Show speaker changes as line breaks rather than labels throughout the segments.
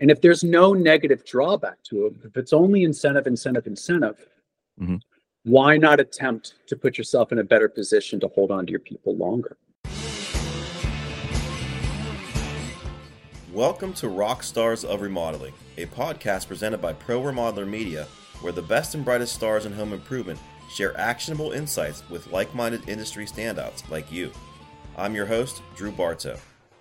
And if there's no negative drawback to it, if it's only incentive, incentive, incentive,
Mhm.
why not attempt to put yourself in a better position to hold on to your people longer?
Welcome to Rock Stars of Remodeling, a podcast presented by Pro Remodeler Media, where the best and brightest stars in home improvement share actionable insights with like minded industry standouts like you. I'm your host, Drew Bartow.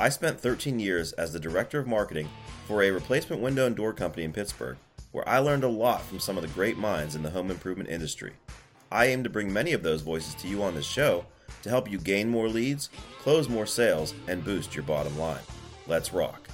I spent 13 years as the Director of Marketing for a replacement window and door company in Pittsburgh, where I learned a lot from some of the great minds in the home improvement industry. I aim to bring many of those voices to you on this show to help you gain more leads, close more sales, and boost your bottom line. Let's rock.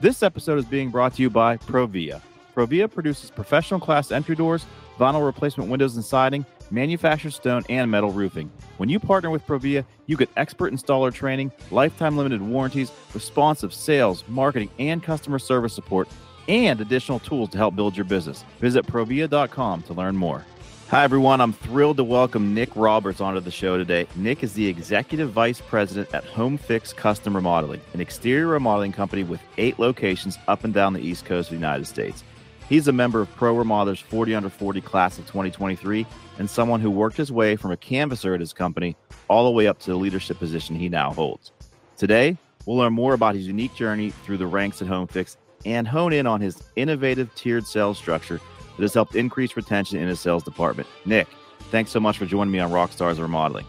This episode is being brought to you by ProVia. ProVia produces professional class entry doors, vinyl replacement windows and siding, manufactured stone, and metal roofing. When you partner with ProVia, you get expert installer training, lifetime limited warranties, responsive sales, marketing, and customer service support, and additional tools to help build your business. Visit provia.com to learn more. Hi, everyone. I'm thrilled to welcome Nick Roberts onto the show today. Nick is the Executive Vice President at Homefix Custom Remodeling, an exterior remodeling company with eight locations up and down the East Coast of the United States. He's a member of Pro Remodeler's 40 Under 40 class of 2023 and someone who worked his way from a canvasser at his company all the way up to the leadership position he now holds. Today, we'll learn more about his unique journey through the ranks at Homefix and hone in on his innovative tiered sales structure that has helped increase retention in his sales department. Nick, thanks so much for joining me on Rockstars Remodeling.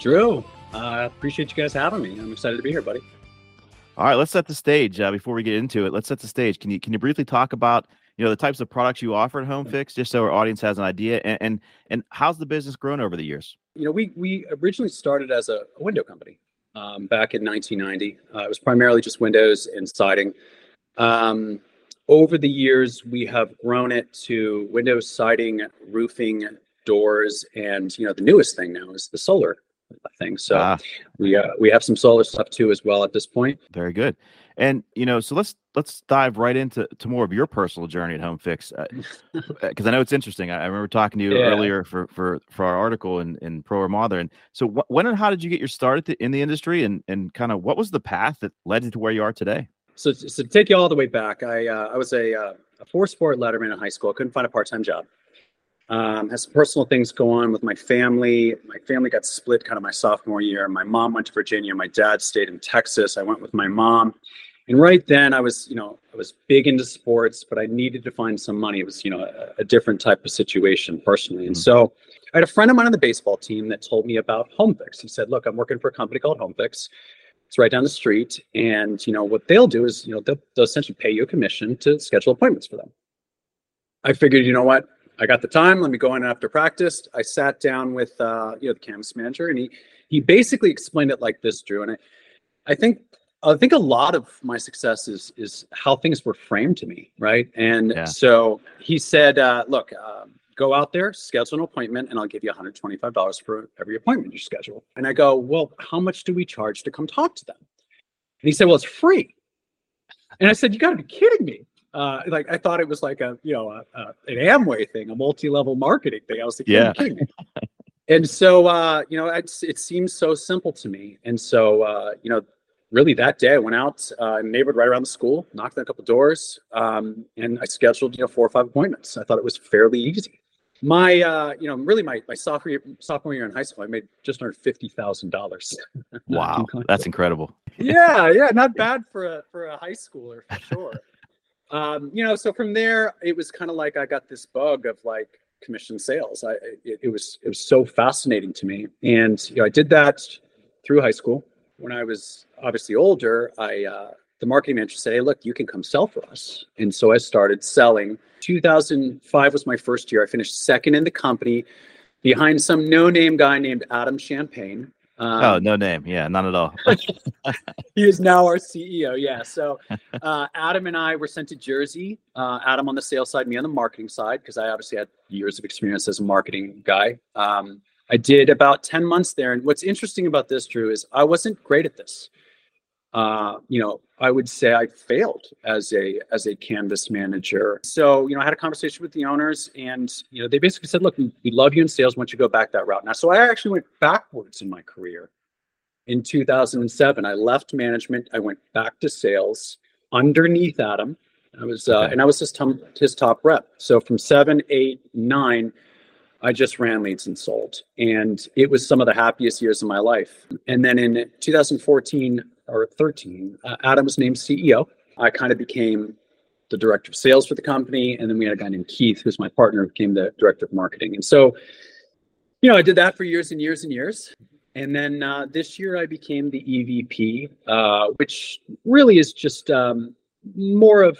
Drew, I appreciate you guys having me. I'm excited to be here, buddy.
All right, let's set the stage uh, before we get into it. Let's set the stage. Can you can you briefly talk about you know the types of products you offer at Homefix, just so our audience has an idea, and and, and how's the business grown over the years?
You know, we we originally started as a, a window company um, back in 1990. Uh, it was primarily just windows and siding. Um, over the years, we have grown it to windows, siding, roofing, doors, and you know the newest thing now is the solar thing. So
Ah.
we uh, we have some solar stuff too as well at this point.
Very good. And you know, so let's let's dive right into to more of your personal journey at Homefix, because I know it's interesting. I, I remember talking to you
Yeah.
earlier for for for our article in in Pro Remodeler. And so, wh- when and how did you get your start at the, in the industry, and and kind of what was the path that led you to where you are today?
So, so to take you all the way back, I uh, I was a, uh, a four sport letterman in high school. I couldn't find a part time job. Um, had some personal things go on with my family. My family got split kind of my sophomore year. My mom went to Virginia. My dad stayed in Texas. I went with my mom. And right then, I was, you know, I was big into sports, but I needed to find some money. It was, you know, a, a different type of situation personally. And
Mhm.
so, I had a friend of mine on the baseball team that told me about Homefix. He said, "Look, I'm working for a company called Homefix. It's right down the street, and you know what they'll do is, you know, they'll, they'll essentially pay you a commission to schedule appointments for them." I figured, you know what, I got the time. Let me go in after practice. I sat down with, uh, you know, the canvas manager, and he he basically explained it like this, Drew. And I, I think I think a lot of my success is is how things were framed to me, right? And
Yeah.
so he said, uh, "Look, um, go out there, schedule an appointment, and I'll give you $125 for every appointment you schedule." And I go, "Well, how much do we charge to come talk to them?" And he said, "Well, it's free." And I said, "You got to be kidding me!" Uh, like I thought it was like a you know a, a, an Amway thing, a multi-level marketing thing. I was like,
Yeah.
Kidding me?" and so uh, you know, it's, it seems so simple to me. And so uh, you know, really that day I went out uh, in a neighborhood right around the school, knocked on a couple doors, um, and I scheduled you know four or five appointments. I thought it was fairly easy. My uh, you know really my my sophomore year, sophomore year in high school, I made just under fifty thousand dollars.
Wow, that's incredible.
yeah, yeah, not bad for a for a high schooler for sure. um, you know, so from there, it was kind of like I got this bug of like commission sales. I it, it was it was so fascinating to me, and you know, I did that through high school. When I was obviously older, I uh, the marketing manager said, "Hey, look, you can come sell for us," and so I started selling. 2005 was my first year. I finished second in the company, behind some no-name guy named Adam Champagne. Um,
oh, no name. Yeah, none at all.
he is now our CEO. Yeah. So uh, Adam and I were sent to Jersey. Uh, Adam on the sales side, me on the marketing side, because I obviously had years of experience as a marketing guy. Um, I did about 10 months there. And what's interesting about this, Drew, is I wasn't great at this. Uh, you know, I would say I failed as a as a canvas manager. So, you know, I had a conversation with the owners, and you know, they basically said, "Look, we, we love you in sales. Why don't you go back that route." Now, so I actually went backwards in my career. In 2007, I left management. I went back to sales. underneath Adam. I was, uh,
Okay.
and I was his, tom- his top rep. So from seven, eight, nine, I just ran leads and sold. And it was some of the happiest years of my life. And then in 2014 or 13, uh, Adam was named CEO. I kind of became the director of sales for the company. And then we had a guy named Keith, who's my partner, became the director of marketing. And so, you know, I did that for years and years and years. And then uh, this year I became the EVP, uh, which really is just um, more of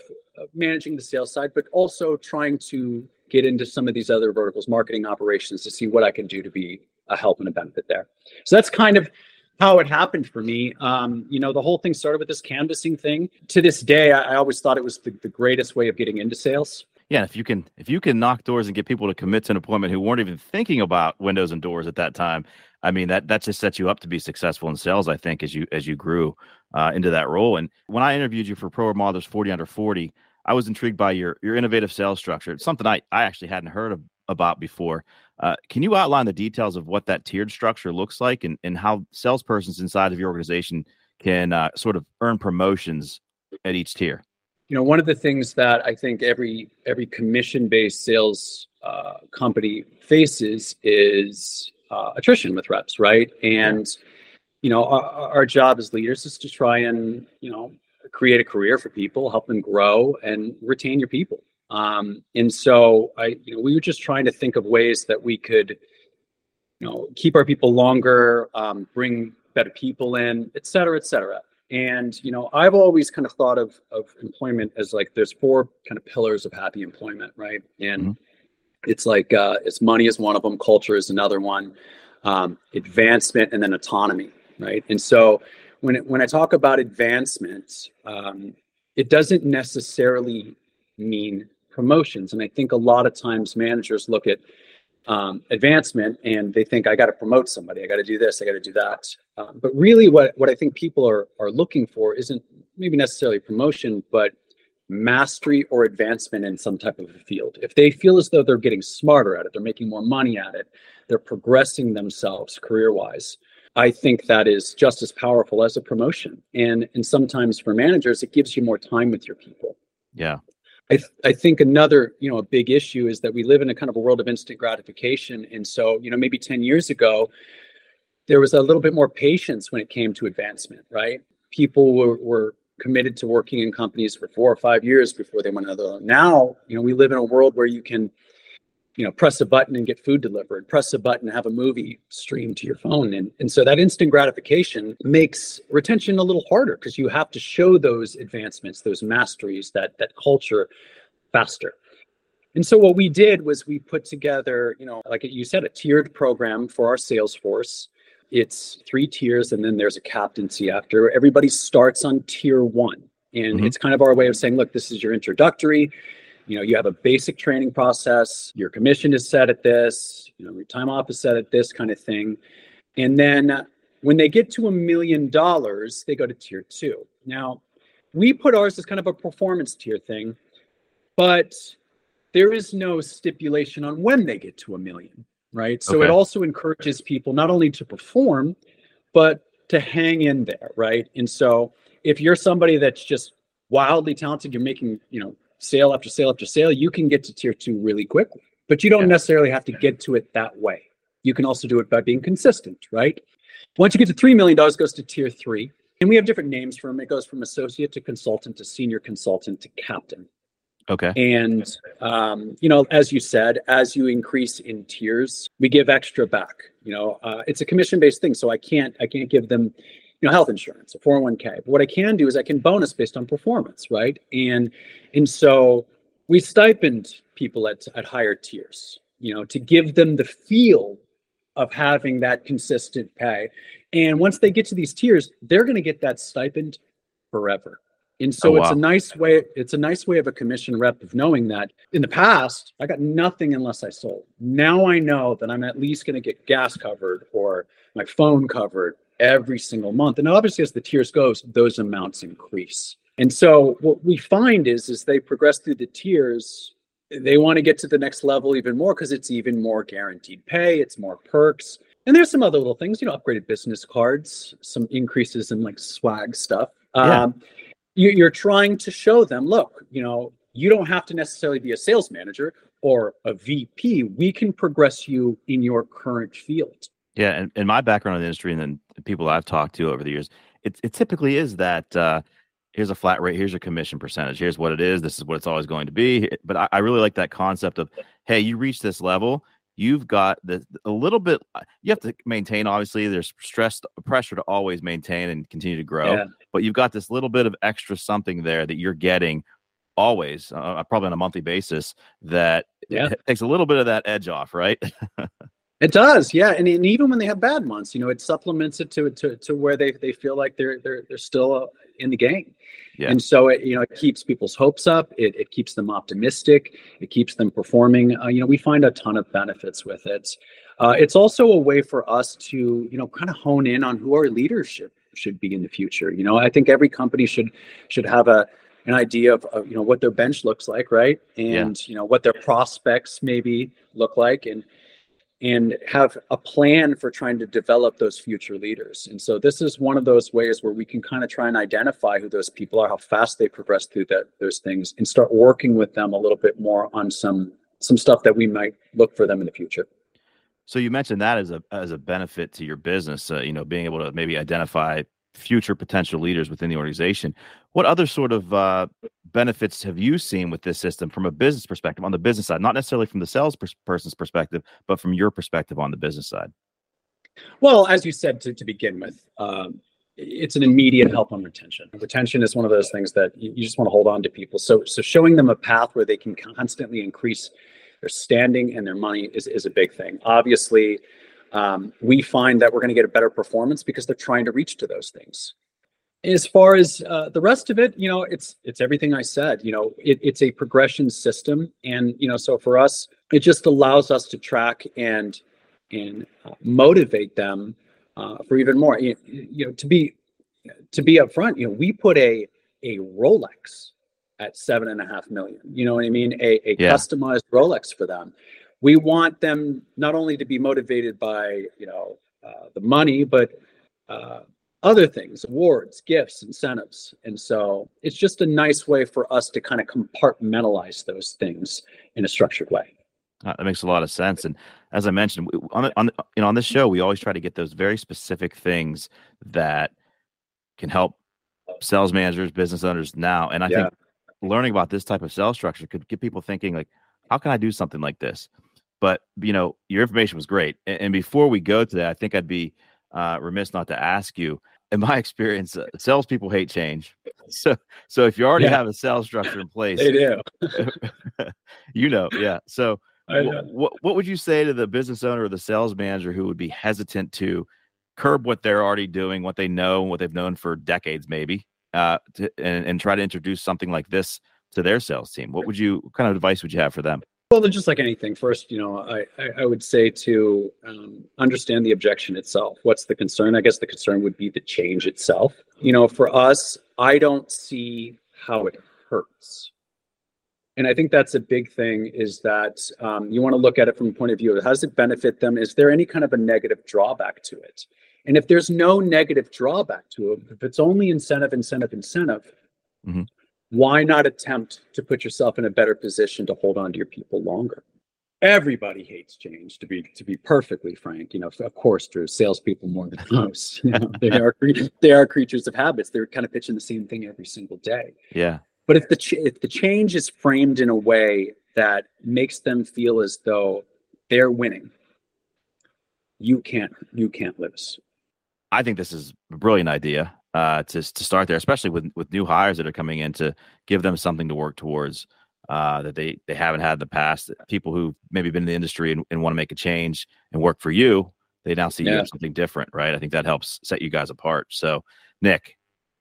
managing the sales side, but also trying to get into some of these other verticals, marketing operations, to see what I can do to be a help and a benefit there. So that's kind of how it happened for me. Um, you know, the whole thing started with this canvassing thing. To this day, I, I always thought it was the, the greatest way of getting into sales.
Yeah, if you can if you can knock doors and get people to commit to an appointment who weren't even thinking about windows and doors at that time, I mean that that just sets you up to be successful in sales. I think as you as you grew uh, into that role. And when I interviewed you for Pro Remodelers Forty Under Forty, I was intrigued by your your innovative sales structure. It's something I I actually hadn't heard of, about before. Uh, can you outline the details of what that tiered structure looks like and and how salespersons inside of your organization can uh, sort of earn promotions at each tier?
you know one of the things that i think every every commission based sales uh, company faces is uh, attrition with reps right and you know our, our job as leaders is to try and you know create a career for people help them grow and retain your people. Um, and so i you know we were just trying to think of ways that we could you know keep our people longer um, bring better people in et cetera et cetera. And you know i've always kind of thought of of employment as like there's four kind of pillars of happy employment right? And
Mhm.
it's like uh it's money is one of them culture is another one um, advancement and then autonomy right? And so when it, when i talk about advancement um, it doesn't necessarily mean promotions and i think a lot of times managers look at um, advancement and they think I got to promote somebody, I got to do this, I got to do that. Um, but really, what what I think people are are looking for isn't maybe necessarily promotion, but mastery or advancement in some type of a field. If they feel as though they're getting smarter at it, they're making more money at it, they're progressing themselves career wise. I think that is just as powerful as a promotion. And and sometimes for managers, it gives you more time with your people.
Yeah.
I, th- I think another you know a big issue is that we live in a kind of a world of instant gratification and so you know maybe 10 years ago there was a little bit more patience when it came to advancement right people were, were committed to working in companies for four or five years before they went another now you know we live in a world where you can you know press a button and get food delivered press a button and have a movie streamed to your phone. And, and so that instant gratification makes retention a little harder because you have to show those advancements those masteries that that culture faster. And so what we did was we put together you know like you said a tiered program for our sales force. It's three tiers and then there's a captaincy after. Everybody starts on tier one. And
Mhm.
it's kind of our way of saying look this is your introductory you know you have a basic training process your commission is set at this you know your time off is set at this kind of thing. And then when they get to a million dollars they go to tier two. Now we put ours as kind of a performance tier thing but there is no stipulation on when they get to a million right? So it also encourages people not only to perform but to hang in there right? And so if you're somebody that's just wildly talented you're making you know sale after sale after sale you can get to tier two really quickly but you don't
Yeah.
necessarily have to get to it that way you can also do it by being consistent right once you get to $3 million it goes to tier three and we have different names for them it goes from associate to consultant to senior consultant to captain
Okay.
and um, you know, as you said, as you increase in tiers, we give extra back. You know, uh, it's a commission-based thing, so I can't I can't give them, you know, health insurance, a 401k. But what I can do is I can bonus based on performance, right? And and so we stipend people at at higher tiers, you know, to give them the feel of having that consistent pay. And once they get to these tiers, they're going to get that stipend forever. And so
Oh,
it's a nice way, it's a nice way of a commission rep of knowing that in the past, I got nothing unless I sold. Now I know that I'm at least going to get gas covered or my phone covered every single month. And obviously as the tiers goes, those amounts increase. And so what we find is as they progress through the tiers, they want to get to the next level even more because it's even more guaranteed pay, it's more perks. And there's some other little things, you know, upgraded business cards, some increases in like swag stuff.
Yeah.
Um, you, you're trying to show them, look, you know, you don't have to necessarily be a sales manager or a VP. We can progress you in your current field.
Yeah, and, and my background in the industry and then the people I've talked to over the years, it, it typically is that uh, here's a flat rate, here's your commission percentage, here's what it is, this is what it's always going to be. But I, I really like that concept of, hey, you reach this level, you've got the a little bit uh, you have to maintain obviously there's stress pressure to always maintain and continue to grow yeah. but you've got this little bit of extra something there that you're getting always uh, probably on a monthly basis that yeah. takes a little bit of that edge off right
it does yeah and, and even when they have bad months you know it supplements it to to, to where they, they feel like they're they're they're still uh, in the game yeah. And so it, you know, it keeps people's hopes up. It, it keeps them optimistic. It keeps them performing. Uh, you know, we find a ton of benefits with it. Uh, it's also a way for us to, you know, kind of hone in on who our leadership should be in the future. You know, I think every company should should have a an idea of, of you know what their bench looks like, right? And yeah. you know what their prospects maybe look like, and and have a plan for trying to develop those future leaders. And so this is one of those ways where we can kind of try and identify who those people are, how fast they progress through that those things, and start working with them a little bit more on some some stuff that we might look for them in the future.
So you mentioned that as a as a benefit to your business, uh, you know, being able to maybe identify future potential leaders within the organization. What other sort of uh, benefits have you seen with this system from a business perspective on the business side, not necessarily from the sales person's perspective, but from your perspective on the business side?
Well, as you said to, to begin with, um, it's an immediate help on retention. Retention is one of those things that you, you just want to hold on to people. So, so showing them a path where they can constantly increase their standing and their money is, is a big thing. Obviously, um, we find that we're going to get a better performance because they're trying to reach to those things. As far as uh, the rest of it you know it's it's everything i said you know it, it's a progression system. And you know so for us it just allows us to track and and uh, motivate them uh, for even more. You, you know to be to be upfront you know we put a a rolex at seven and a half million you know what i mean? A, a yeah. customized rolex for them we want them not only to be motivated by you know uh, the money, but uh, other things, awards, gifts, incentives, and so it's just a nice way for us to kind of compartmentalize those things in a structured way.
Uh, that makes a lot of sense. And as I mentioned, on, on you know on this show, we always try to get those very specific things that can help sales managers, business owners now. And I yeah. think learning about this type of sales structure could get people thinking like, how can I do something like this? But you know, your information was great. And, and before we go to that, I think I'd be uh, remiss not to ask you. In my experience, uh, salespeople hate change. So, so if you already yeah. have a sales structure in place,
they do.
you know, yeah. So, what what would you say to the business owner or the sales manager who would be hesitant to curb what they're already doing, what they know, what they've known for decades, maybe, uh, to, and, and try to introduce something like this to their sales team? What would you, what kind of advice would you have for them?
Well, just like anything, first, you know, I, I, would say to um, understand the objection itself. What's the concern? I guess the concern would be the change itself. You know, for us, I don't see how it hurts. And I think that's a big thing is that um, you want to look at it from a point of view of how does it benefit them? Is there any kind of a negative drawback to it? And if there's no negative drawback to it, if it's only incentive, incentive, incentive, mm-hmm why not attempt to put yourself in a better position to hold on to your people longer? Everybody hates change, to be to be perfectly frank. You know, of course, there's salespeople more than most. You know, they are they are creatures of habits. They're kind of pitching the same thing every single day.
Yeah.
But if the ch- if the change is framed in a way that makes them feel as though they're winning, you can't you can't lose.
I think this is a brilliant idea uh, to to start there, especially with with new hires that are coming in to give them something to work towards uh, that they they haven't had in the past. People who maybe been in the industry and, and want to make a change and work for you, they now see yeah. you have something different, right? I think that helps set you guys apart. So, Nick,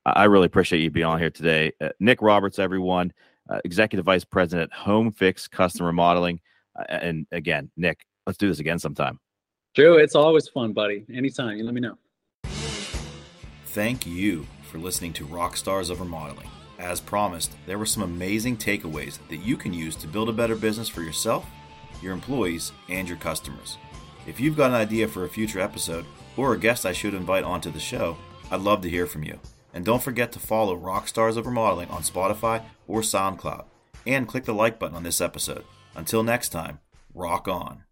I really appreciate you being on here today. Uh, Nick Roberts, everyone, uh, Executive Vice President, Homefix Custom Remodeling, uh, and again, Nick, let's do this again sometime.
Drew, it's always fun, buddy. Anytime, you let me know.
Thank you for listening to Rockstars of Remodeling. As promised, there were some amazing takeaways that you can use to build a better business for yourself, your employees, and your customers. If you've got an idea for a future episode or a guest I should invite onto the show, I'd love to hear from you. And don't forget to follow Rockstars of Remodeling on Spotify or SoundCloud. And click the like button on this episode. Until next time, rock on.